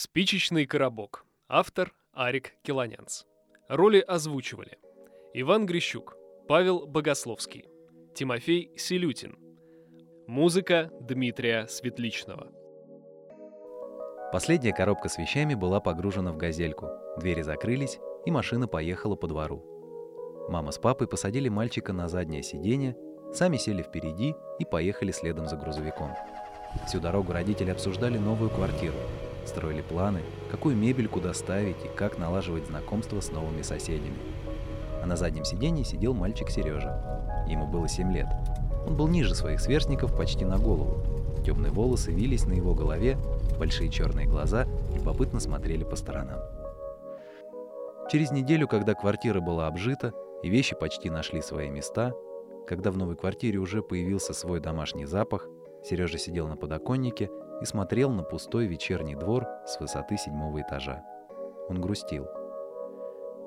Спичечный коробок. Автор Арик Килонянц. Роли озвучивали Иван Грищук, Павел Богословский, Тимофей Селютин. Музыка Дмитрия Светличного. Последняя коробка с вещами была погружена в газельку. Двери закрылись, и машина поехала по двору. Мама с папой посадили мальчика на заднее сиденье, сами сели впереди и поехали следом за грузовиком. Всю дорогу родители обсуждали новую квартиру, строили планы, какую мебель куда ставить и как налаживать знакомство с новыми соседями. А на заднем сиденье сидел мальчик Сережа. Ему было 7 лет. Он был ниже своих сверстников почти на голову. Темные волосы вились на его голове, большие черные глаза любопытно смотрели по сторонам. Через неделю, когда квартира была обжита и вещи почти нашли свои места, когда в новой квартире уже появился свой домашний запах, Сережа сидел на подоконнике и смотрел на пустой вечерний двор с высоты седьмого этажа. Он грустил.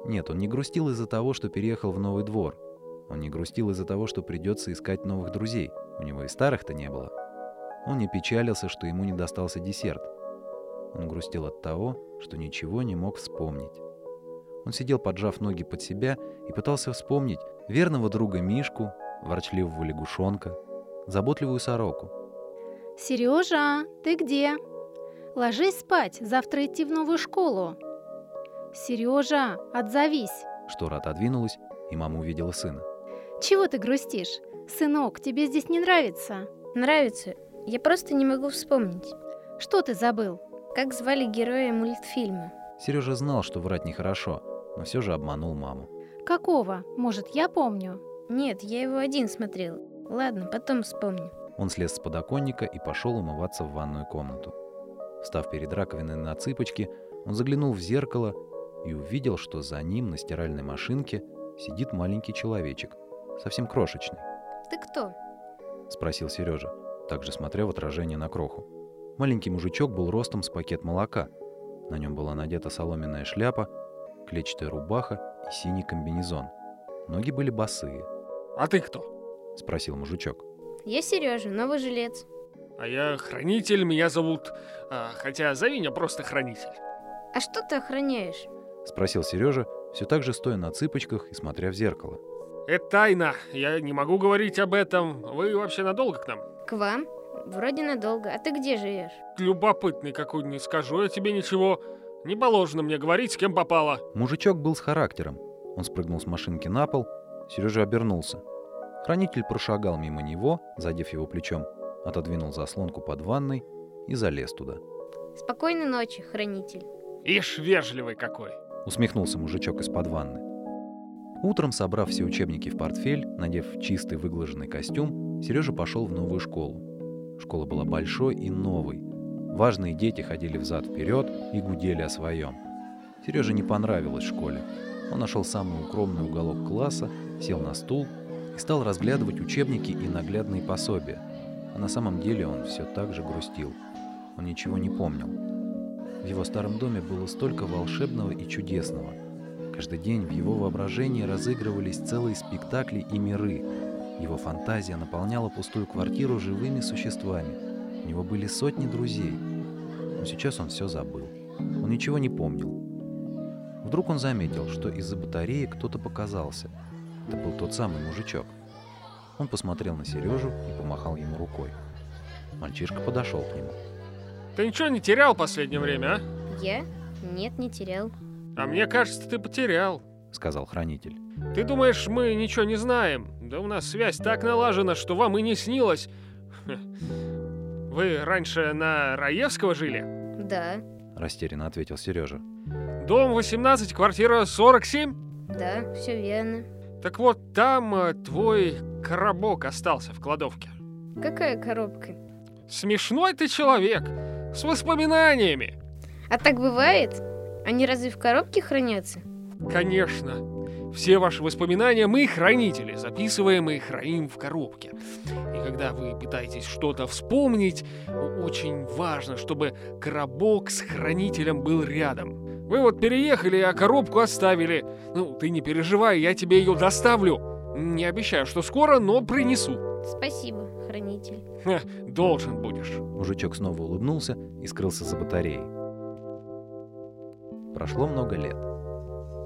Нет, он не грустил из-за того, что переехал в новый двор. Он не грустил из-за того, что придется искать новых друзей. У него и старых-то не было. Он не печалился, что ему не достался десерт. Он грустил от того, что ничего не мог вспомнить. Он сидел, поджав ноги под себя, и пытался вспомнить верного друга Мишку, ворчливого лягушонка, заботливую сороку — «Сережа, ты где? Ложись спать, завтра идти в новую школу». «Сережа, отзовись!» Штора отодвинулась, и мама увидела сына. «Чего ты грустишь? Сынок, тебе здесь не нравится?» «Нравится. Я просто не могу вспомнить». «Что ты забыл?» «Как звали героя мультфильма?» Сережа знал, что врать нехорошо, но все же обманул маму. «Какого? Может, я помню?» «Нет, я его один смотрел. Ладно, потом вспомню». Он слез с подоконника и пошел умываться в ванную комнату. Встав перед раковиной на цыпочки, он заглянул в зеркало и увидел, что за ним на стиральной машинке сидит маленький человечек, совсем крошечный. «Ты кто?» — спросил Сережа, также смотря в отражение на кроху. Маленький мужичок был ростом с пакет молока. На нем была надета соломенная шляпа, клетчатая рубаха и синий комбинезон. Ноги были босые. «А ты кто?» — спросил мужичок. Я Сережа, новый жилец. А я хранитель, меня зовут... А, хотя зови меня просто хранитель. А что ты охраняешь? Спросил Сережа, все так же стоя на цыпочках и смотря в зеркало. Это тайна, я не могу говорить об этом. Вы вообще надолго к нам? К вам? Вроде надолго. А ты где живешь? Любопытный какой, не скажу я тебе ничего. Не положено мне говорить, с кем попало. Мужичок был с характером. Он спрыгнул с машинки на пол. Сережа обернулся. Хранитель прошагал мимо него, задев его плечом, отодвинул заслонку под ванной и залез туда. Спокойной ночи, хранитель. Ишь, вежливый какой. Усмехнулся мужичок из-под ванны. Утром, собрав все учебники в портфель, надев чистый выглаженный костюм, Сережа пошел в новую школу. Школа была большой и новой. Важные дети ходили взад-вперед и гудели о своем. Сереже не понравилось в школе. Он нашел самый укромный уголок класса, сел на стул и стал разглядывать учебники и наглядные пособия. А на самом деле он все так же грустил. Он ничего не помнил. В его старом доме было столько волшебного и чудесного. Каждый день в его воображении разыгрывались целые спектакли и миры. Его фантазия наполняла пустую квартиру живыми существами. У него были сотни друзей. Но сейчас он все забыл. Он ничего не помнил. Вдруг он заметил, что из-за батареи кто-то показался – это был тот самый мужичок. Он посмотрел на Сережу и помахал ему рукой. Мальчишка подошел к нему. Ты ничего не терял в последнее время, а? Я? Нет, не терял. А мне кажется, ты потерял, сказал хранитель. Ты думаешь, мы ничего не знаем? Да у нас связь так налажена, что вам и не снилось. Вы раньше на Раевского жили? Да. Растерянно ответил Сережа. Дом 18, квартира 47? Да, все верно. Так вот, там э, твой коробок остался в кладовке. Какая коробка? Смешной ты человек, с воспоминаниями. А так бывает? Они разве в коробке хранятся? Конечно. Все ваши воспоминания мы, хранители, записываем и храним в коробке. И когда вы пытаетесь что-то вспомнить, очень важно, чтобы коробок с хранителем был рядом. Вы вот переехали, а коробку оставили. Ну, ты не переживай, я тебе ее доставлю. Не обещаю, что скоро, но принесу. Спасибо, хранитель. Ха, должен будешь. Мужичок снова улыбнулся и скрылся за батареей. Прошло много лет.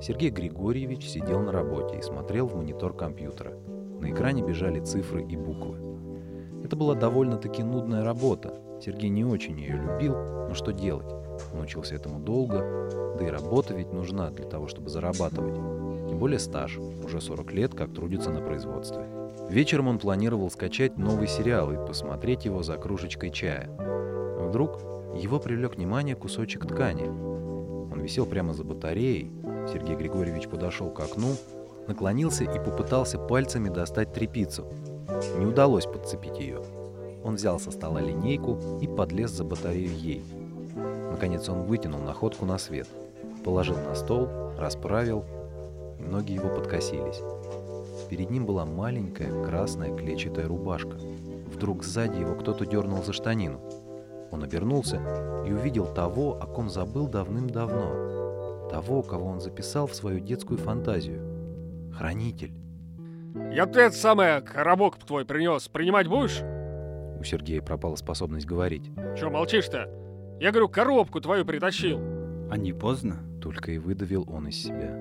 Сергей Григорьевич сидел на работе и смотрел в монитор компьютера. На экране бежали цифры и буквы. Это была довольно-таки нудная работа. Сергей не очень ее любил, но что делать? Он учился этому долго, да и работа ведь нужна для того, чтобы зарабатывать. Тем более стаж, уже 40 лет, как трудится на производстве. Вечером он планировал скачать новый сериал и посмотреть его за кружечкой чая. Вдруг его привлек внимание кусочек ткани. Он висел прямо за батареей. Сергей Григорьевич подошел к окну, наклонился и попытался пальцами достать трепицу. Не удалось подцепить ее. Он взял со стола линейку и подлез за батарею ей. Наконец он вытянул находку на свет, положил на стол, расправил, и ноги его подкосились. Перед ним была маленькая красная клетчатая рубашка. Вдруг сзади его кто-то дернул за штанину. Он обернулся и увидел того, о ком забыл давным-давно. Того, кого он записал в свою детскую фантазию. Хранитель. Я ты это самое, коробок твой принес. Принимать будешь? У Сергея пропала способность говорить. Че молчишь-то? Я говорю, коробку твою притащил. А не поздно? Только и выдавил он из себя.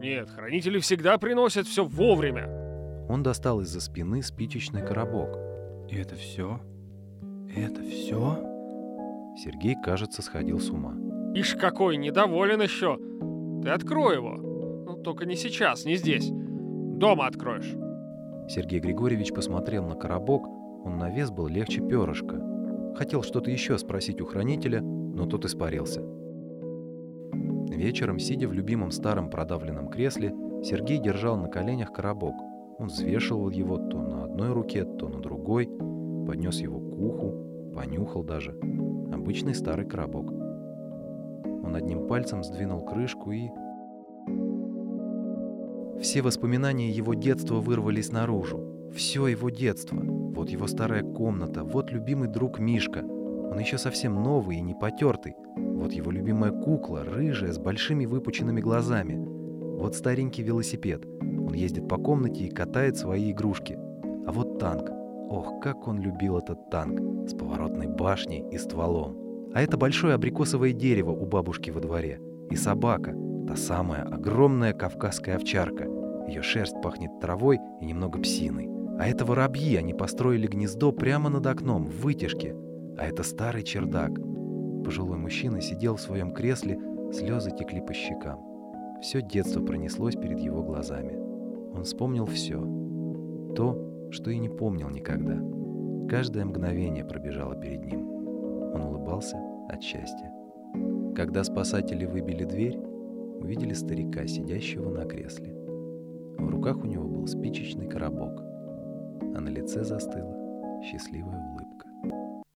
Нет, хранители всегда приносят все вовремя. Он достал из-за спины спичечный коробок. И это все? Это все? Сергей, кажется, сходил с ума. Ишь какой, недоволен еще. Ты открой его. Ну, только не сейчас, не здесь. Дома откроешь. Сергей Григорьевич посмотрел на коробок, он на вес был легче перышка. Хотел что-то еще спросить у хранителя, но тот испарился. Вечером, сидя в любимом старом продавленном кресле, Сергей держал на коленях коробок. Он взвешивал его то на одной руке, то на другой, поднес его к уху, понюхал даже. Обычный старый коробок. Он одним пальцем сдвинул крышку и... Все воспоминания его детства вырвались наружу. Все его детство. Вот его старая комната, вот любимый друг Мишка. Он еще совсем новый и не потертый. Вот его любимая кукла, рыжая, с большими выпученными глазами. Вот старенький велосипед. Он ездит по комнате и катает свои игрушки. А вот танк. Ох, как он любил этот танк. С поворотной башней и стволом. А это большое абрикосовое дерево у бабушки во дворе. И собака. Та самая огромная кавказская овчарка. Ее шерсть пахнет травой и немного псиной. А это воробьи, они построили гнездо прямо над окном, в вытяжке. А это старый чердак. Пожилой мужчина сидел в своем кресле, слезы текли по щекам. Все детство пронеслось перед его глазами. Он вспомнил все. То, что и не помнил никогда. Каждое мгновение пробежало перед ним. Он улыбался от счастья. Когда спасатели выбили дверь, увидели старика, сидящего на кресле. В руках у него был спичечный коробок, а на лице застыла счастливая улыбка.